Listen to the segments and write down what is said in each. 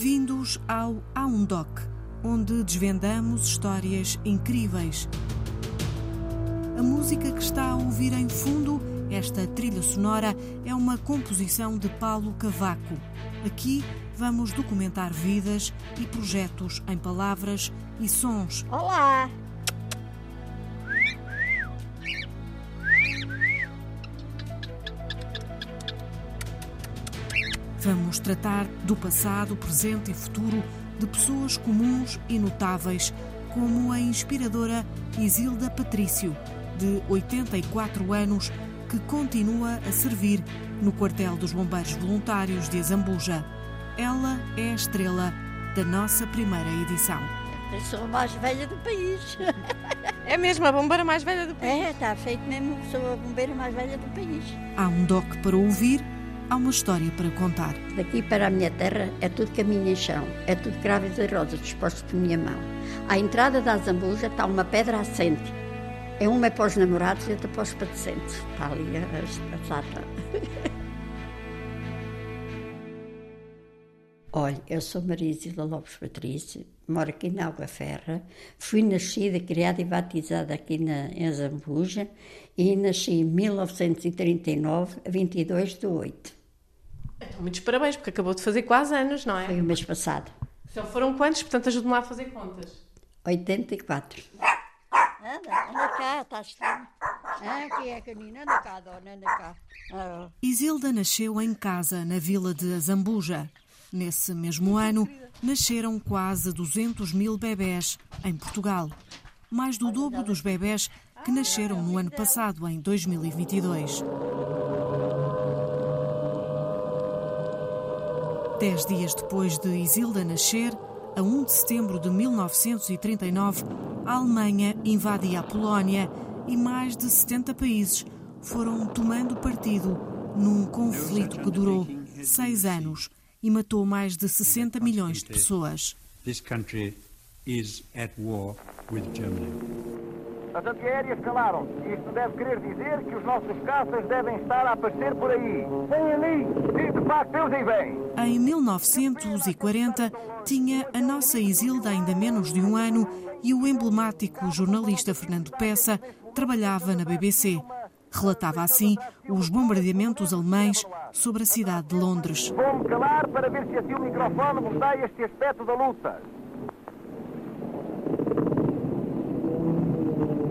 Bem-vindos ao A um Doc, onde desvendamos histórias incríveis. A música que está a ouvir em fundo, esta trilha sonora, é uma composição de Paulo Cavaco. Aqui vamos documentar vidas e projetos em palavras e sons. Olá! Vamos tratar do passado, presente e futuro de pessoas comuns e notáveis, como a inspiradora Isilda Patrício, de 84 anos, que continua a servir no quartel dos Bombeiros Voluntários de Azambuja. Ela é a estrela da nossa primeira edição. Eu sou a mais velha do país. É mesmo a bombeira mais velha do país? É, está feito mesmo, sou a bombeira mais velha do país. Há um doc para ouvir, há uma história para contar. Daqui para a minha terra é tudo caminho em chão, é tudo cravos e rosas dispostos por minha mão. À entrada da Zambuja está uma pedra assente. É uma é para os namorados e outra para os padecentes. Está ali a, a sata. Olha, eu sou Maria Isila Lopes Patrício, moro aqui na Água Ferra, fui nascida, criada e batizada aqui na, em Zambuja e nasci em 1939, a 22 de 8. Então, muitos parabéns, porque acabou de fazer quase anos, não é? Foi o mês passado. Só foram quantos? Portanto, ajude-me lá a fazer contas. 84. Anda, anda cá, estás estranho. Ah, aqui é a canina, anda cá, dona, anda cá. Ah, Isilda nasceu em casa, na vila de Azambuja. Nesse mesmo ano, nasceram quase 200 mil bebés em Portugal. Mais do dobro dos bebés que nasceram no ano passado, em 2022. Dez dias depois de Isilda nascer, a 1 de setembro de 1939, a Alemanha invadia a Polónia e mais de 70 países foram tomando partido num conflito que durou seis anos e matou mais de 60 milhões de pessoas. This country is at war with Germany. As antiaéreas calaram-se. Isto deve querer dizer que os nossos caças devem estar a aparecer por aí. Vem ali! E vêm! Em 1940, tinha a nossa Isilda ainda menos de um ano e o emblemático jornalista Fernando Peça trabalhava na BBC. Relatava assim os bombardeamentos alemães sobre a cidade de Londres. Vou-me calar para ver se assim o microfone vos dá este aspecto da luta.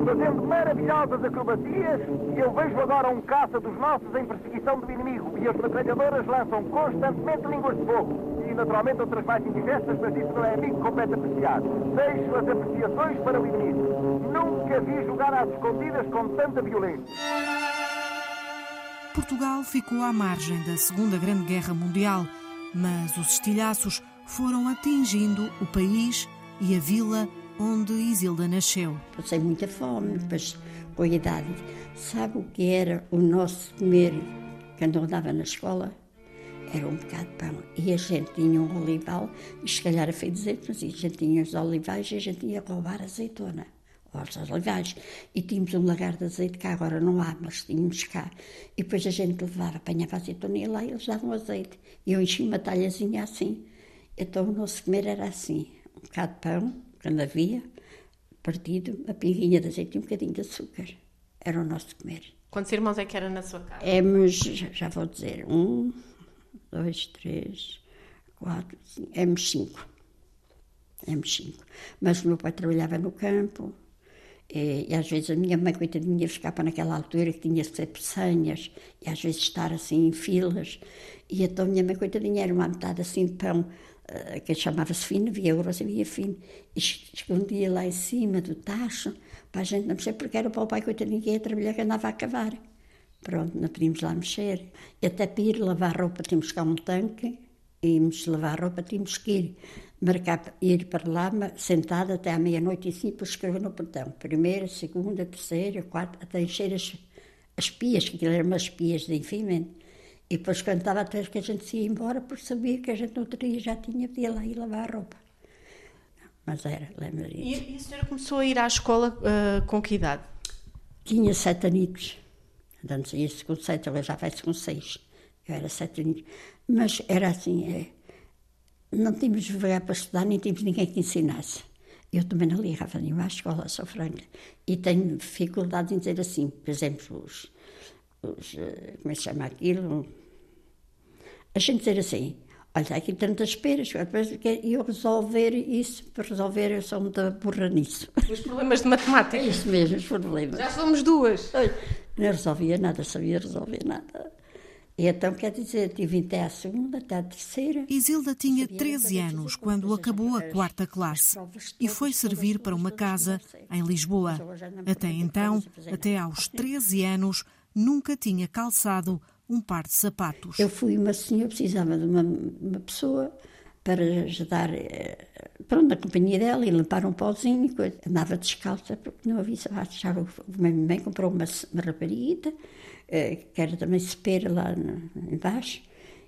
Fazendo maravilhosas acrobacias, eu vejo agora um caça dos nossos em perseguição do inimigo e as metralhadoras lançam constantemente línguas de fogo. E naturalmente outras mais indigestas, mas isso não é a mim que compete apreciar. Deixo as apreciações para o inimigo. Nunca vi jogar às escondidas com tanta violência. Portugal ficou à margem da Segunda Grande Guerra Mundial, mas os estilhaços foram atingindo o país e a vila onde Isilda nasceu. passei muita fome, depois com a idade. Sabe o que era o nosso comer quando andava na escola? Era um bocado de pão. E a gente tinha um olival, e se calhar a feio azeitonas, e a gente tinha os olivais e a gente ia roubar azeitona. Os olivais. E tínhamos um lagar de azeite que agora não há, mas tínhamos cá. E depois a gente levava, apanhava azeitona e lá eles davam azeite. E eu enchia uma talhazinha assim. Então o nosso comer era assim: um bocado de pão, quando havia, partido, uma pinguinha de azeite e um bocadinho de açúcar. Era o nosso comer. Quantos irmãos é que era na sua casa? Éramos, já vou dizer, um, dois, três, quatro, cinco, éramos cinco. Éramos cinco. Mas o meu pai trabalhava no campo e, e às vezes a minha mãe, coitadinha, ficava naquela altura que tinha ser peçanhas e às vezes estar assim em filas. E então a minha mãe, coitadinha, era uma metade assim de pão que chamava-se fino, havia euros, havia fino, es- escondia lá em cima do tacho para a gente não mexer, porque era para o pai, coitadinho, que ia trabalhar, que andava a cavar. Pronto, não podíamos lá mexer. E até para ir lavar roupa tínhamos cá um tanque, íamos lavar roupa, tínhamos que ir marcar, ir para lá, sentada até à meia-noite e assim, para escrever no portão. Primeira, segunda, terceira, quarta, até encher as, as pias, que eram umas pias de enfimento. E depois quando estava até que a gente se ia embora, porque sabia que a gente no outro dia já tinha, podia lá ir lavar a roupa. Mas era, lembro disso. E, e a senhora começou a ir à escola ah, com que idade? Tinha sete anitos. Antes ia-se com sete, agora já vai-se com seis. Eu era sete anitos. Mas era assim, é, não tínhamos lugar para estudar, nem tínhamos ninguém que ensinasse. Eu também não ligava nenhuma à escola, sou franca. E tenho dificuldade em dizer assim, por exemplo, os, os eh, como é que se chama aquilo? A gente dizer assim, olha, aqui tantas peras, e eu resolver isso, para resolver eu sou muita burra nisso. Os problemas de matemática. É isso mesmo, os problemas. Já somos duas. Não resolvia nada, sabia resolver nada. E então, quer dizer, tive até a segunda, até a terceira. Isilda tinha 13 anos quando acabou a quarta classe e foi servir para uma casa em Lisboa. Até então, até aos 13 anos, nunca tinha calçado um par de sapatos. Eu fui uma senhora, precisava de uma, uma pessoa para ajudar eh, pronto, na companhia dela e limpar um pozinho coisa. Andava descalça porque não havia sapatos. Já o minha mãe comprou uma, uma rapariguita eh, que era também cepera lá embaixo,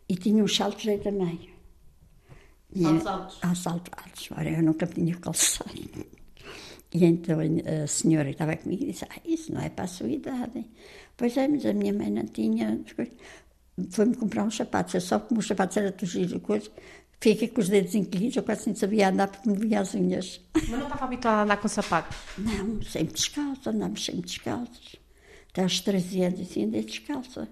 e tinha um salto aí também. Saltos altos? Ah, saltos altos. Ora, eu nunca tinha calçado. E então a senhora que estava comigo disse, ah, isso não é para a sua idade. Pois é, mas a minha mãe não tinha... Foi-me comprar uns sapatos, eu só como os sapatos eram torcidos e coisa, fiquei com os dedos encolhidos, eu quase não sabia andar porque me via as unhas. Mas não estava habituada a andar com sapatos? Não, sempre descalço, andámos sempre descalços. Até aos 13 anos, assim, andei descalça.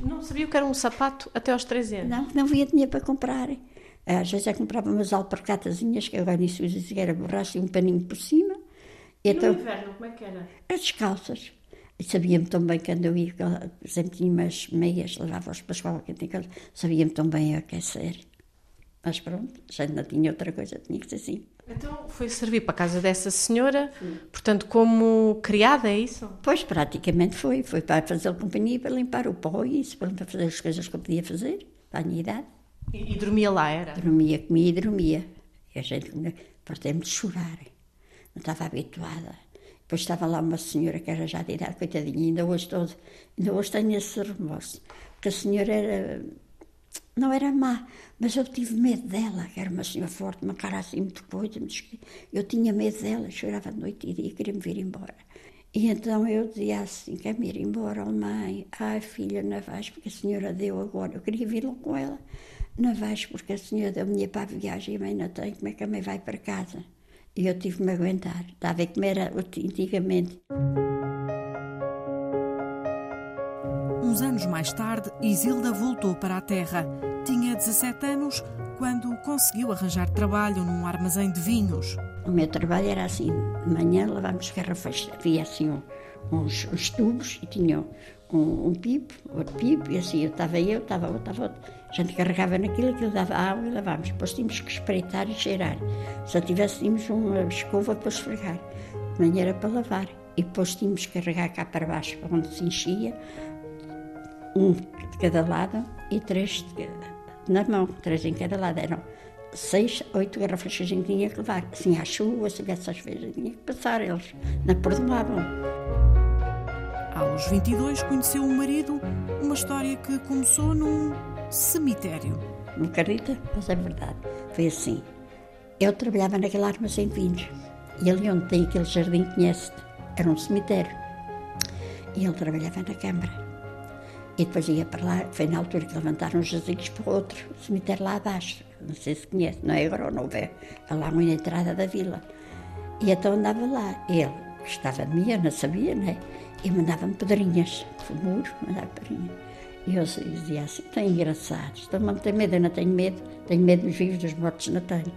Não sabia o que era um sapato até aos 13 anos? Não, não havia dinheiro para comprar. Às vezes eu comprava umas alparcatazinhas, que agora isso usa que era borracha e um paninho por cima. E então, no inverno, como é que era? As descalças. Sabia-me tão bem quando eu ia, exemplo, tinha umas meias, levava-os para a escola, sabia-me tão bem aquecer. Mas pronto, já não tinha outra coisa, tinha que ser assim. Então foi servir para a casa dessa senhora, Sim. portanto, como criada, é isso? Pois, praticamente foi. Foi para fazer companhia, para limpar o pó e isso, para fazer as coisas que eu podia fazer, para a minha idade. E, e dormia lá, era? Dormia, comia e dormia. E a gente, partei-me de chorar. Não estava habituada. Depois estava lá uma senhora que era já de idade, coitadinha, ainda hoje, todo, ainda hoje tenho esse remorso. Porque a senhora era não era má, mas eu tive medo dela, que era uma senhora forte, uma cara assim muito coisa. Eu tinha medo dela, chorava noite e dia, queria me vir embora. E então eu dizia assim: quer-me ir embora, oh mãe? Ai, filha, não vais, porque a senhora deu agora. Eu queria vir com ela. Não vais, porque a senhora deu dinheiro para a viagem e a mãe não tem, como é que a mãe vai para casa? E eu tive que me aguentar. Está a ver como era antigamente. Uns anos mais tarde, Isilda voltou para a terra. Tinha 17 anos quando conseguiu arranjar trabalho num armazém de vinhos. O meu trabalho era assim: de manhã lavávamos garrafas, havia assim uns, uns tubos e tinha um, um pipo, outro pipo, e assim eu estava eu, estava outro, estava outro. A gente carregava naquilo, aquilo dava água e lavávamos. Depois tínhamos que espreitar e cheirar. Se tivéssemos uma escova para esfregar. De manhã era para lavar. E depois tínhamos que carregar cá para baixo, onde se enchia, um de cada lado e três de, na mão, três em cada lado. Eram seis, oito garrafas que a gente tinha que levar. Assim, à chuva, se dessas vezes, tinha que passar, eles não perdoavam. Aos 22 conheceu um marido, uma história que começou num cemitério. Não acredita? Mas é verdade. Foi assim. Eu trabalhava naquele armazém de vinhos. E ali onde tem aquele jardim, conhece era um cemitério. E ele trabalhava na Câmara. E depois ia para lá, foi na altura que levantaram os jazigos para outro cemitério lá abaixo. Não sei se conhece, não é agora ou não é? É lá na entrada da vila. E então andava lá. Ele gostava de mim, eu não sabia, né? E mandava-me pedrinhas. Muro, mandava pedrinhas. E eu dizia assim: tão engraçado, estão a ter medo, eu não tenho medo, tenho medo dos vivos, dos mortos não tenho.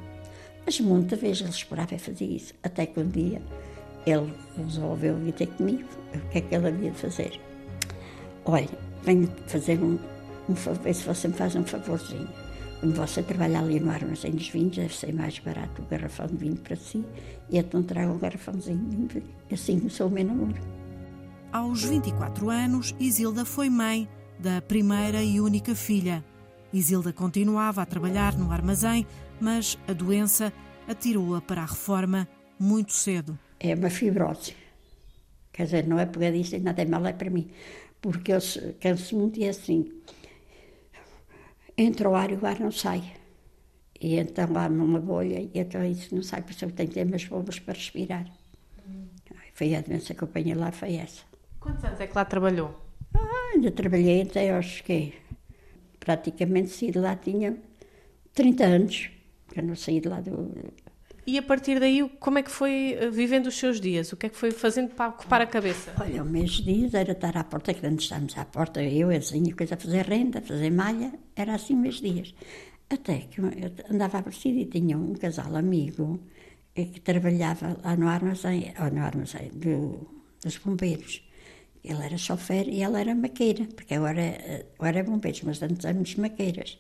Mas muita vez ele esperava e fazia isso. Até que um dia ele resolveu vir ter comigo. O que é que ele havia de fazer? Olha, venho fazer um, um favor, se você me faz um favorzinho. Como você trabalha ali no armazém dos vinhos, deve ser mais barato o garrafão de vinho para si, e então trago um garrafãozinho. E assim começou o meu namoro. Aos 24 anos, Isilda foi mãe da primeira e única filha. Isilda continuava a trabalhar no armazém, mas a doença atirou-a para a reforma muito cedo. É uma fibrose. Quer dizer, não é pegadista e nada é mal, é para mim porque eu canso muito e é assim, entra o ar e o ar não sai. E então há uma bolha e então isso não sai, por isso eu tenho que ter umas bombas para respirar. Foi a doença que eu apanhei lá, foi essa. Quantos anos é que lá trabalhou? Ainda trabalhei até aos que praticamente se lá tinha 30 anos. que eu não saí de lá do... E a partir daí, como é que foi eh, vivendo os seus dias? O que é que foi fazendo para ocupar a cabeça? Olha, o mês de dias era estar à porta, que antes estávamos à porta, eu, a Zinha, coisa a fazer renda, a fazer malha, era assim de dias. Até que eu andava a aparecida e tinha um casal amigo eh, que trabalhava lá no armazém, ou no armazém do, dos bombeiros. Ele era chofer e ela era maqueira, porque eu era, eh, eu era bombeiros, mas antes éramos maqueiras.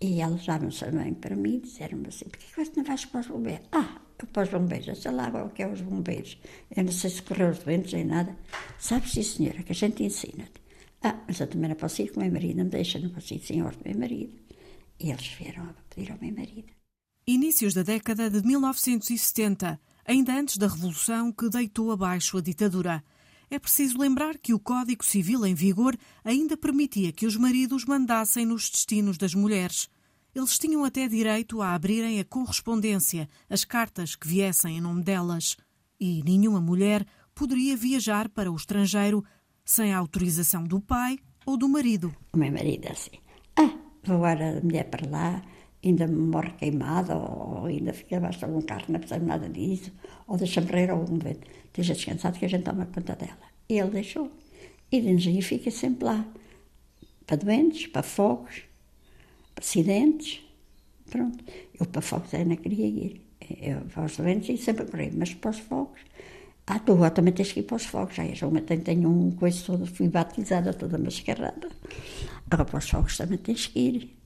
E elas davam-se também para mim e disseram-me assim: porquê que você não vais para os bombeiros? Ah, eu para os bombeiros, sei lá o que é os bombeiros. Eu não sei se correr os doentes nem nada. Sabes, sim, senhora, que a gente ensina-te. Ah, mas eu também não posso ir com o meu marido, não deixa, não posso ir sem do meu marido. E eles vieram a pedir ao meu marido. Inícios da década de 1970, ainda antes da Revolução que deitou abaixo a ditadura. É preciso lembrar que o Código Civil em vigor ainda permitia que os maridos mandassem nos destinos das mulheres. Eles tinham até direito a abrirem a correspondência, as cartas que viessem em nome delas. E nenhuma mulher poderia viajar para o estrangeiro sem a autorização do pai ou do marido. O meu marido é assim: ah, vou agora a mulher para lá, ainda morre queimada, ou ainda fica de algum carro, não precisa nada disso, ou deixa morrer algum vento. Esteja descansado que a gente toma conta dela. E ele deixou. E de energia fica sempre lá. Para doentes, para fogos, para acidentes. Pronto. Eu para fogos ainda queria ir. Eu para os doentes e sempre corri, mas para os fogos. Ah, tu também tens que ir para os fogos. Já eu tenho, tenho um coisa toda, fui batizada toda mascarada. Agora para os fogos também tens que ir.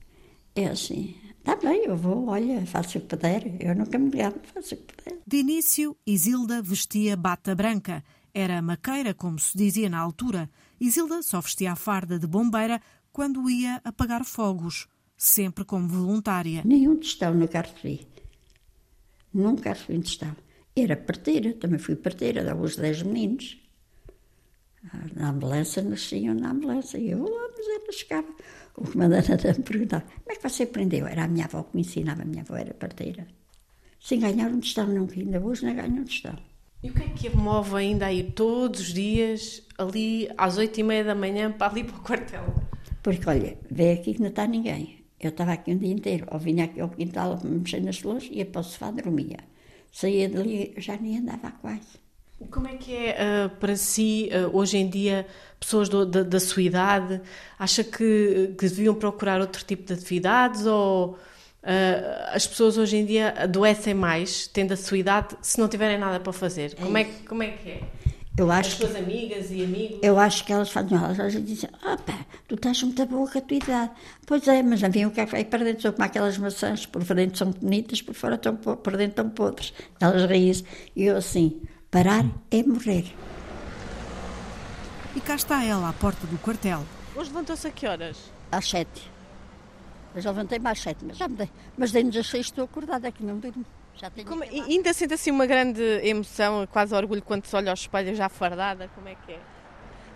É assim. Está bem, eu vou, olha, faço o que puder. Eu nunca me lembro, faço o que puder. De início, Isilda vestia bata branca. Era maqueira, como se dizia na altura. Isilda só vestia a farda de bombeira quando ia apagar fogos, sempre como voluntária. Nenhum testão nunca recebi. Nunca recebi um testão. Era parteira, também fui parteira, dava os 10 meninos. Na ambulância, nasciam na ambulância. E eu lá, mas ela chegava. O comandante até me perguntava: como é que você aprendeu? Era a minha avó que me ensinava, a minha avó era parteira. Sem ganhar um tostão nunca, ainda hoje não ganho um tostão. E o que é que a move ainda a ir todos os dias, ali às oito e meia da manhã, para ali para o quartel? Porque, olha, veio aqui que não está ninguém. Eu estava aqui um dia inteiro, ou vinha aqui ao quintal para me mexer nas flores, ia para o sofá, dormia. Saía dali, já nem andava quase. Como é que é uh, para si, uh, hoje em dia, pessoas do, da, da, sua idade, acha que, que, deviam procurar outro tipo de atividades ou uh, as pessoas hoje em dia adoecem mais, tendo a sua idade, se não tiverem nada para fazer? Como é, como é que é? Eu acho As suas que, amigas e amigos? Eu acho que elas fazem, elas dizem, opa, tu estás muito boa com a tua idade. Pois é, mas havia o que é para dentro, são como aquelas maçãs, por dentro são bonitas, por fora estão, por dentro estão podres. Elas riem E eu assim, Parar é morrer. E cá está ela, à porta do quartel. Hoje levantou-se a que horas? Às sete. Eu já levantei mais sete, mas já me dei. Mas dei-nos às seis, estou acordada aqui, não durmo. Já tenho Como, e ainda sente assim uma grande emoção, quase orgulho quando se olha ao espelho já fardada? Como é que é?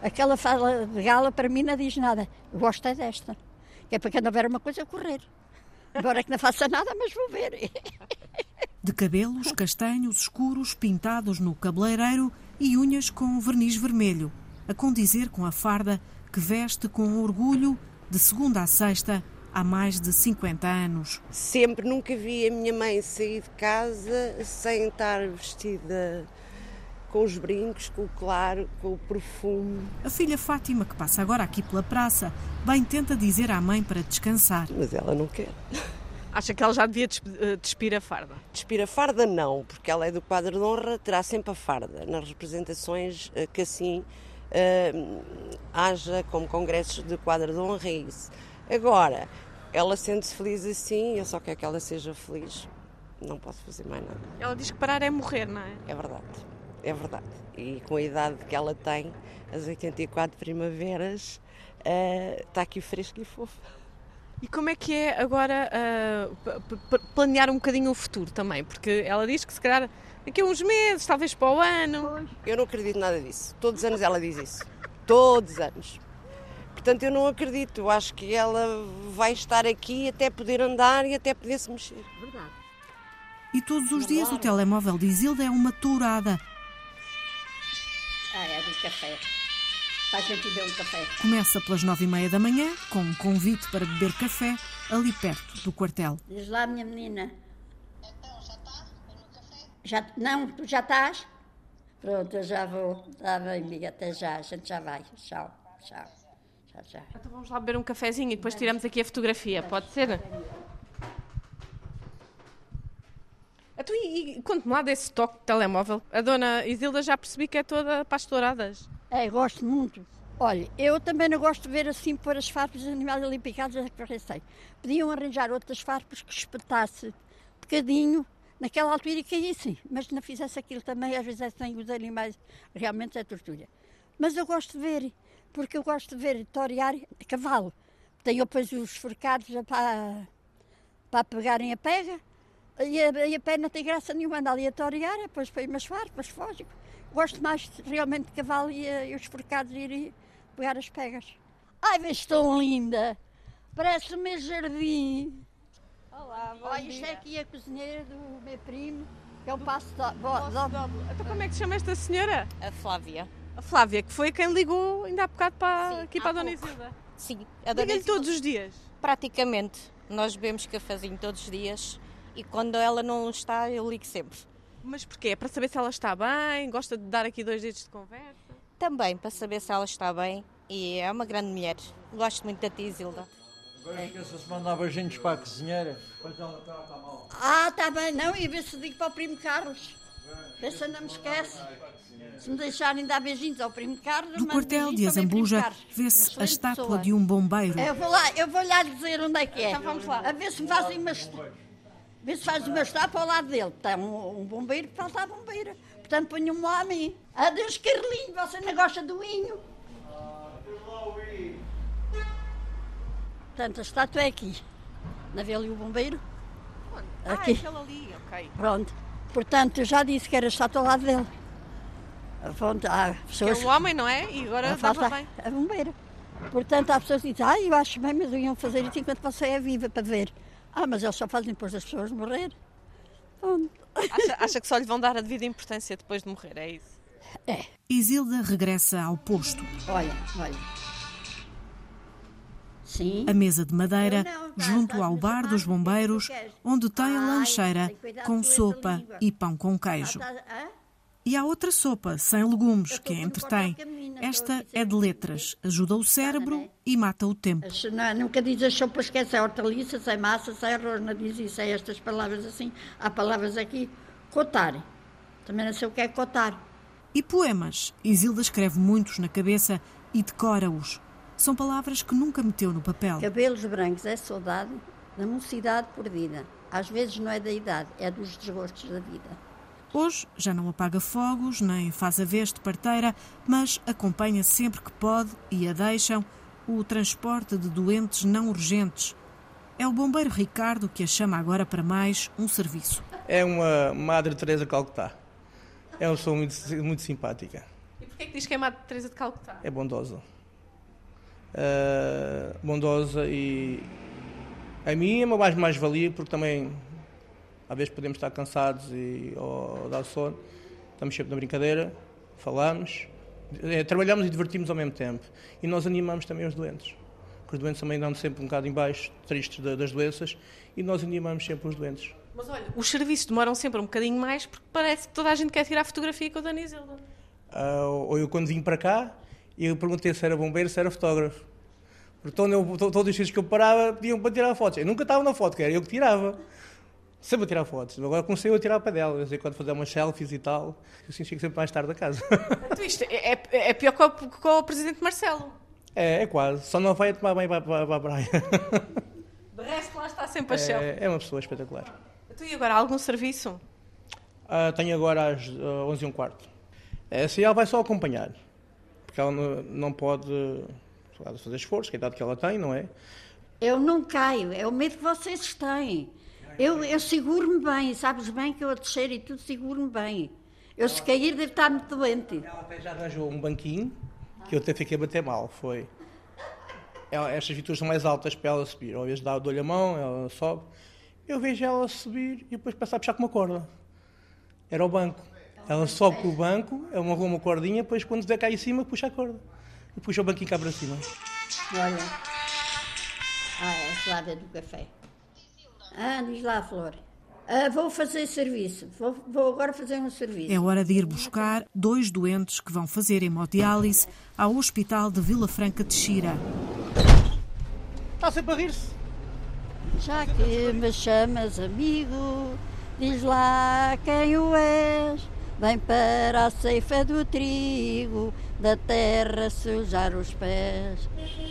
Aquela fala de gala para mim não diz nada. Eu gosto é desta. Que é para quando houver uma coisa correr. Agora que não faça nada, mas vou ver. de cabelos castanhos escuros pintados no cabeleireiro e unhas com verniz vermelho, a condizer com a farda que veste com orgulho de segunda a sexta há mais de 50 anos. Sempre, nunca vi a minha mãe sair de casa sem estar vestida com os brincos, com o claro, com o perfume. A filha Fátima, que passa agora aqui pela praça, bem tenta dizer à mãe para descansar. Mas ela não quer. Acha que ela já devia eh, despir a farda? Despir a farda não, porque ela é do quadro de honra, terá sempre a farda nas representações eh, que assim uh, haja como congressos de quadro de honra é isso. Agora, ela sente-se feliz assim, eu só quero que ela seja feliz. Não posso fazer mais nada. Ela diz que parar é morrer, não é? É verdade, é verdade. E com a idade que ela tem, as 84 primaveras, uh, está aqui fresco e fofo. E como é que é agora uh, planear um bocadinho o futuro também? Porque ela diz que se calhar daqui a uns meses, talvez para o ano. Eu não acredito nada disso. Todos os anos ela diz isso. Todos os anos. Portanto, eu não acredito. Eu acho que ela vai estar aqui até poder andar e até poder se mexer. Verdade. E todos os dias o telemóvel de Isilda é uma tourada. Ah, é do café. Para a gente beber um café. Começa pelas nove e meia da manhã, com um convite para beber café, ali perto do quartel. Diz lá, minha menina. Então, já está? Já, não, tu já estás? Pronto, eu já vou. Está bem, amiga, até já. A gente já vai. Tchau, tchau. Já, já. Então vamos lá beber um cafezinho e depois tiramos aqui a fotografia, pode ser? Então, e, e conte-me lá desse toque de telemóvel. A dona Isilda já percebi que é toda para as touradas. É, gosto muito. Olha, eu também não gosto de ver assim pôr as farpas dos animais ali picados, é que eu sei. Podiam arranjar outras farpas que espetasse um bocadinho naquela altura e caíssem, mas não fizesse aquilo também, às vezes é sem os animais, realmente é tortura. Mas eu gosto de ver, porque eu gosto de ver torear a cavalo. Tenho depois os forcados para, para pegarem a pega, e a, e a não tem graça nenhuma, anda ali a torear, depois põe umas farpas, foge. Gosto mais realmente de cavalo e, e os forcados irem pegar as pegas. Ai, vês tão linda! Parece o meu jardim. Olá, bom Olha, isto dia. é aqui a cozinheira do meu primo, que é um passo Posso do- dar- Então como é que se chama esta senhora? A Flávia. A Flávia, que foi quem ligou ainda há bocado para, Sim, aqui para a Dona pouco. Isilda. Sim, a dona Isilda- todos os dias. Praticamente. Nós bebemos cafezinho todos os dias e quando ela não está, eu ligo sempre. Mas porquê? É para saber se ela está bem? Gosta de dar aqui dois dedos de conversa? Também, para saber se ela está bem. E é uma grande mulher. Gosto muito da tia Isilda. Agora esqueça-se de mandar beijinhos para a cozinheira. Pois ela está tá mal. Ah, está bem, não, e ver se digo para o primo Carlos. Vê se não me esquece. Se me deixarem dar beijinhos ao primo Carlos... Do quartel de Azambuja vê-se a estátua pessoa. de um bombeiro. Eu vou lá, eu vou lá dizer onde é que é. Então vamos lá. A ver se me fazem uma Vê se faz uma estátua ao lado dele. Está um, um bombeiro, falta a bombeira. Portanto, ponham-me lá a mim. Adeus, Carlinho, você não gosta do vinho? Portanto, a estátua é aqui. Não vê ali o bombeiro? Aqui. Ah, aquele ali, ok. Pronto. Portanto, eu já disse que era a estátua ao lado dele. Pronto, há Que é pessoas um homem, não é? E agora falta bem. a bombeira. Portanto, há pessoas que dizem, ah, eu acho bem, mas iam fazer isso enquanto você é viva para ver. Ah, mas eles só fazem depois das pessoas morrer. Acha, acha que só lhe vão dar a devida importância depois de morrer, é isso? É, Isilda regressa ao posto. olha, olha. Sim. A mesa de madeira, não, tá, junto tá, ao bar dos bombeiros, onde tem a lancheira com sopa e pão com queijo. Ah, tá- hã? E há outra sopa, sem legumes, que a entretém. Esta é de sempre. letras, ajuda o cérebro né? e mata o tempo. Nunca diz as sopas que é sem hortaliça, sem massa, sem arroz, não diz isso, é estas palavras assim. Há palavras aqui, cotar. Também não sei o que é cotar. E poemas. Isilda escreve muitos na cabeça e decora-os. São palavras que nunca meteu no papel. Cabelos brancos é saudade da mocidade perdida. Às vezes não é da idade, é dos desgostos da vida. Hoje já não apaga fogos, nem faz a vez de parteira, mas acompanha sempre que pode e a deixam o transporte de doentes não urgentes. É o bombeiro Ricardo que a chama agora para mais um serviço. É uma Madre Teresa Calcutá. É uma pessoa muito, muito simpática. E porquê que diz que é Madre Teresa de Calcutá? É bondosa. Ah, bondosa e a mim é uma mais mais valia porque também às vezes podemos estar cansados e ou dar sono. Estamos sempre na brincadeira, falamos, eh, trabalhamos e divertimos ao mesmo tempo. E nós animamos também os doentes. Porque os doentes também andam sempre um bocado em baixo, tristes da- das doenças, e nós animamos sempre os doentes. Mas olha, os serviços demoram sempre um bocadinho mais porque parece que toda a gente quer tirar fotografia com a Dona Isilda. Ah, ou eu quando vim para cá, eu perguntei se era bombeiro, se era fotógrafo. Porque todo, eu- to- todos os sítios que eu parava pediam para tirar fotos. Eu nunca estava na foto, que era eu que tirava. Sempre a tirar fotos. Agora comecei a tirar para dela. Sei quando fazer umas selfies e tal. Eu assim chego sempre mais tarde a casa. Então isto é, é- é pior que o, que o Presidente Marcelo. é, é quase. Só não vai a tomar bem para, para, para a praia. De resto, lá está sempre a chão. É, é uma pessoa espetacular. Então e agora, algum serviço? Ah, tenho agora às ah, 11 e um quarto. Essa ela vai só acompanhar. Porque ela não, não pode fazer esforço, que é a idade que ela tem, não é? Eu não caio, é o medo que vocês têm. Eu, eu seguro-me bem, sabes bem que eu a descer e tudo seguro-me bem. Eu se cair devo estar muito doente. Ela até já arranjou um banquinho que eu até fiquei a bater mal. Foi. Ela, estas viaturas são mais altas para ela subir. Ao invés de dar dou-lhe a mão, ela sobe. Eu vejo ela subir e depois passar a puxar com uma corda. Era o banco. Ela sobe com o banco, ela amarrou uma cordinha, depois quando der cá em cima, puxa a corda. e puxa o banquinho cá para cima. Olha. Ah, é a Flávia do café. Ah, diz lá, Flor. Ah, vou fazer serviço. Vou, vou agora fazer um serviço. É hora de ir buscar dois doentes que vão fazer hemodiálise ao Hospital de Vila Franca de Xira. Está sempre a rir-se. Já que me chamas amigo, diz lá quem o és. Vem para a ceifa do trigo, da terra sujar os pés.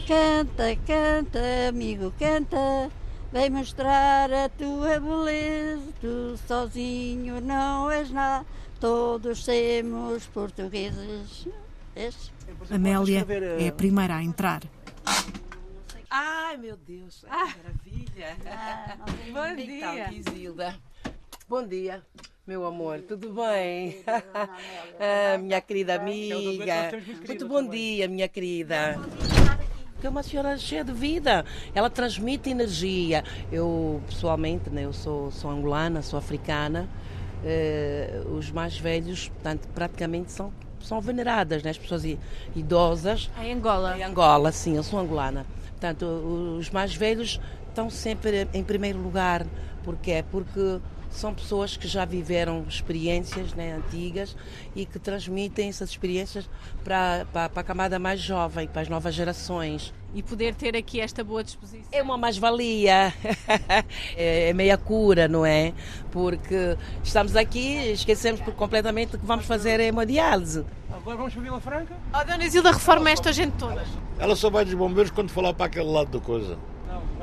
Canta, canta, amigo, canta. Vem mostrar a tua beleza. Tu sozinho não és nada, todos somos portugueses. És? Amélia é a primeira a entrar. Ai, meu Deus, ai, que maravilha. Ah, Bom dia, Isilda. Bom dia, meu amor, tudo bem? Ah, minha querida amiga. Muito bom dia, minha querida. É uma senhora cheia de vida, ela transmite energia. Eu, pessoalmente, né, eu sou, sou angolana, sou africana. Eh, os mais velhos, portanto, praticamente são, são veneradas, né? as pessoas idosas. Em Angola. Em Angola, sim, eu sou angolana. Portanto, os mais velhos estão sempre em primeiro lugar. Porquê? Porque são pessoas que já viveram experiências né, antigas e que transmitem essas experiências para, para, para a camada mais jovem, para as novas gerações. E poder ter aqui esta boa disposição. É uma mais-valia, é é meia cura, não é? Porque estamos aqui, esquecemos por completamente que vamos fazer hemodiálise. Agora vamos para Vila Franca? Oh, Dona Isilda, reforma esta gente toda. Ela só vai dos bombeiros quando lá para aquele lado da coisa.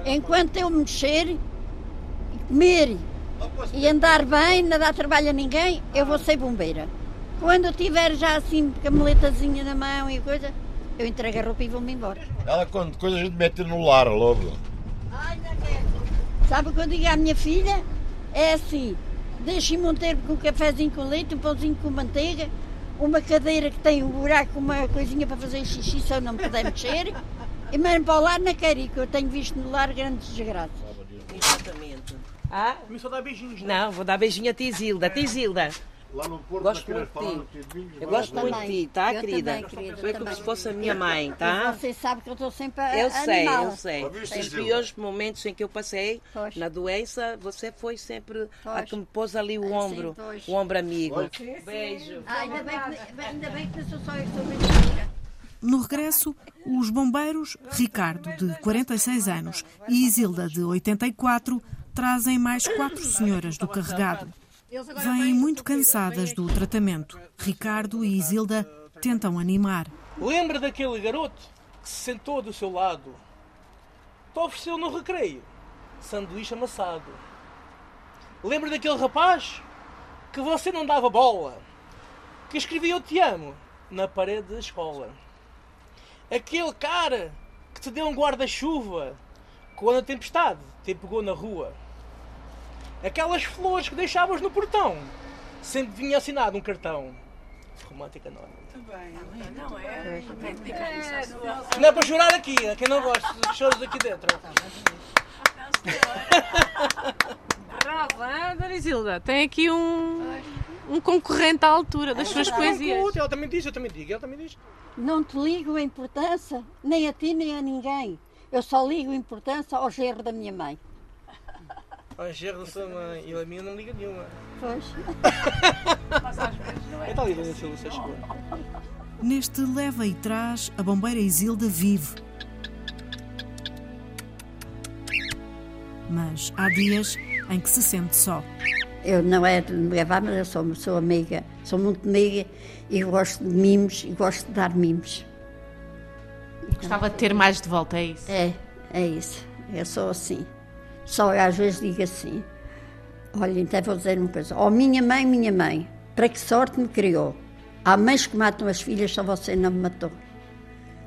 Enquanto eu mexer, e comer e andar bem, não dar trabalho a ninguém, eu vou ser bombeira. Quando eu tiver já assim com a meletazinha na mão e coisa, eu entrego a roupa e vou-me embora. Ela quando coisa a gente mete no lar logo. Sabe o que eu digo à minha filha? É assim, deixe-me um tempo com um cafezinho com leite, um pãozinho com manteiga, uma cadeira que tem um buraco, uma coisinha para fazer xixi se eu não me puder mexer, e mesmo para o lar não quero ir, que eu tenho visto no lar grandes desgraças. Exatamente. Ah? Começou a dar beijinhos, né? Não, vou dar beijinho a Tisilda. Tisilda, Lá no Porto, gosto muito de ti. Tidinhos, Eu gosto muito de ti, tá, Eu querida? também, querida, Foi como também. se fosse a minha mãe, E tá? Você sabe que eu estou sempre a Eu sei, animá-la. eu sei. Os piores momentos em que eu passei Pois. na doença, você foi sempre a que me pôs ali o ombro, o ombro amigo. Beijo. Ah, ainda, bem que, ainda bem que sou só eu sou mentira. No regresso, os bombeiros, Ricardo, de 46 anos, e Isilda, de 84, trazem mais quatro senhoras do carregado. Vêm muito cansadas do tratamento. Ricardo e Isilda tentam animar. Lembra daquele garoto que se sentou do seu lado? Te ofereceu no recreio sanduíche amassado. Lembra daquele rapaz que você não dava bola? Que escrevia Eu Te Amo na parede da escola? Aquele cara que te deu um guarda-chuva quando a tempestade te pegou na rua? Aquelas flores que deixavas no portão sempre vinha assinado um cartão. Romântica não é? Não é para chorar aqui, é quem não gosta de choros aqui dentro. Bravo, hein, Dona Isilda? Tem aqui um, um concorrente à altura das suas poesias. Ela também diz, eu também digo, ela também diz. Não te ligo a importância, nem a ti, nem a ninguém. Eu só ligo a importância ao gerro da minha mãe. A enxerga da sua mãe e a minha não liga nenhuma. Pois. Está ali, Dona Silvia, você chegou. Neste leva e traz, a bombeira Isilda vive. Mas há dias em que se sente só. Eu não é de me levar, mas eu sou, sou amiga, sou muito amiga e gosto de mimos e gosto de dar mimos. Gostava de ter mais de volta, é isso? É, é isso. Eu sou assim. Só às vezes digo assim: olha, então vou dizer uma coisa. Oh, minha mãe, minha mãe, para que sorte me criou? Há mães que matam as filhas, só você não me matou.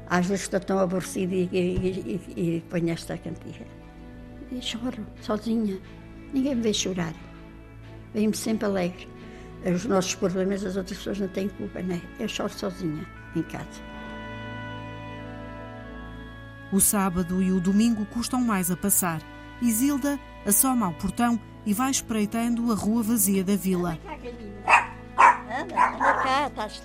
Às vezes estou tão aborrecida e, e, e, e ponho esta cantiga. E choro, sozinha. Ninguém me vê chorar. Venho-me sempre alegre. Os nossos problemas, as outras pessoas não têm culpa, não é? Eu choro sozinha, em casa. O sábado e o domingo custam mais a passar. Isilda assoma ao portão e vai espreitando a rua vazia da vila. Anda, anda cá, estás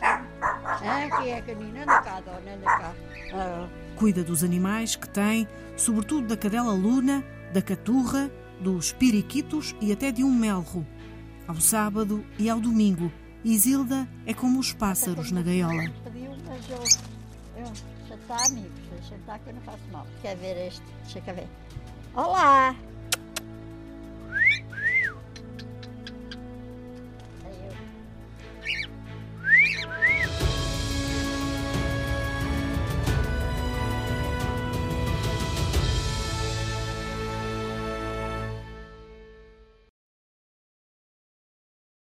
quem canina? Anda cá, dona, anda cá. Ah. Cuida dos animais que tem, sobretudo da cadela luna, da caturra, dos piriquitos e até de um melro. Ao sábado e ao domingo, Isilda é como os pássaros na gaiola. Pediu, mas eu, eu já está, amigos, deixa estar que eu não faço mal. Quer ver este? Deixa cá ver. Olá!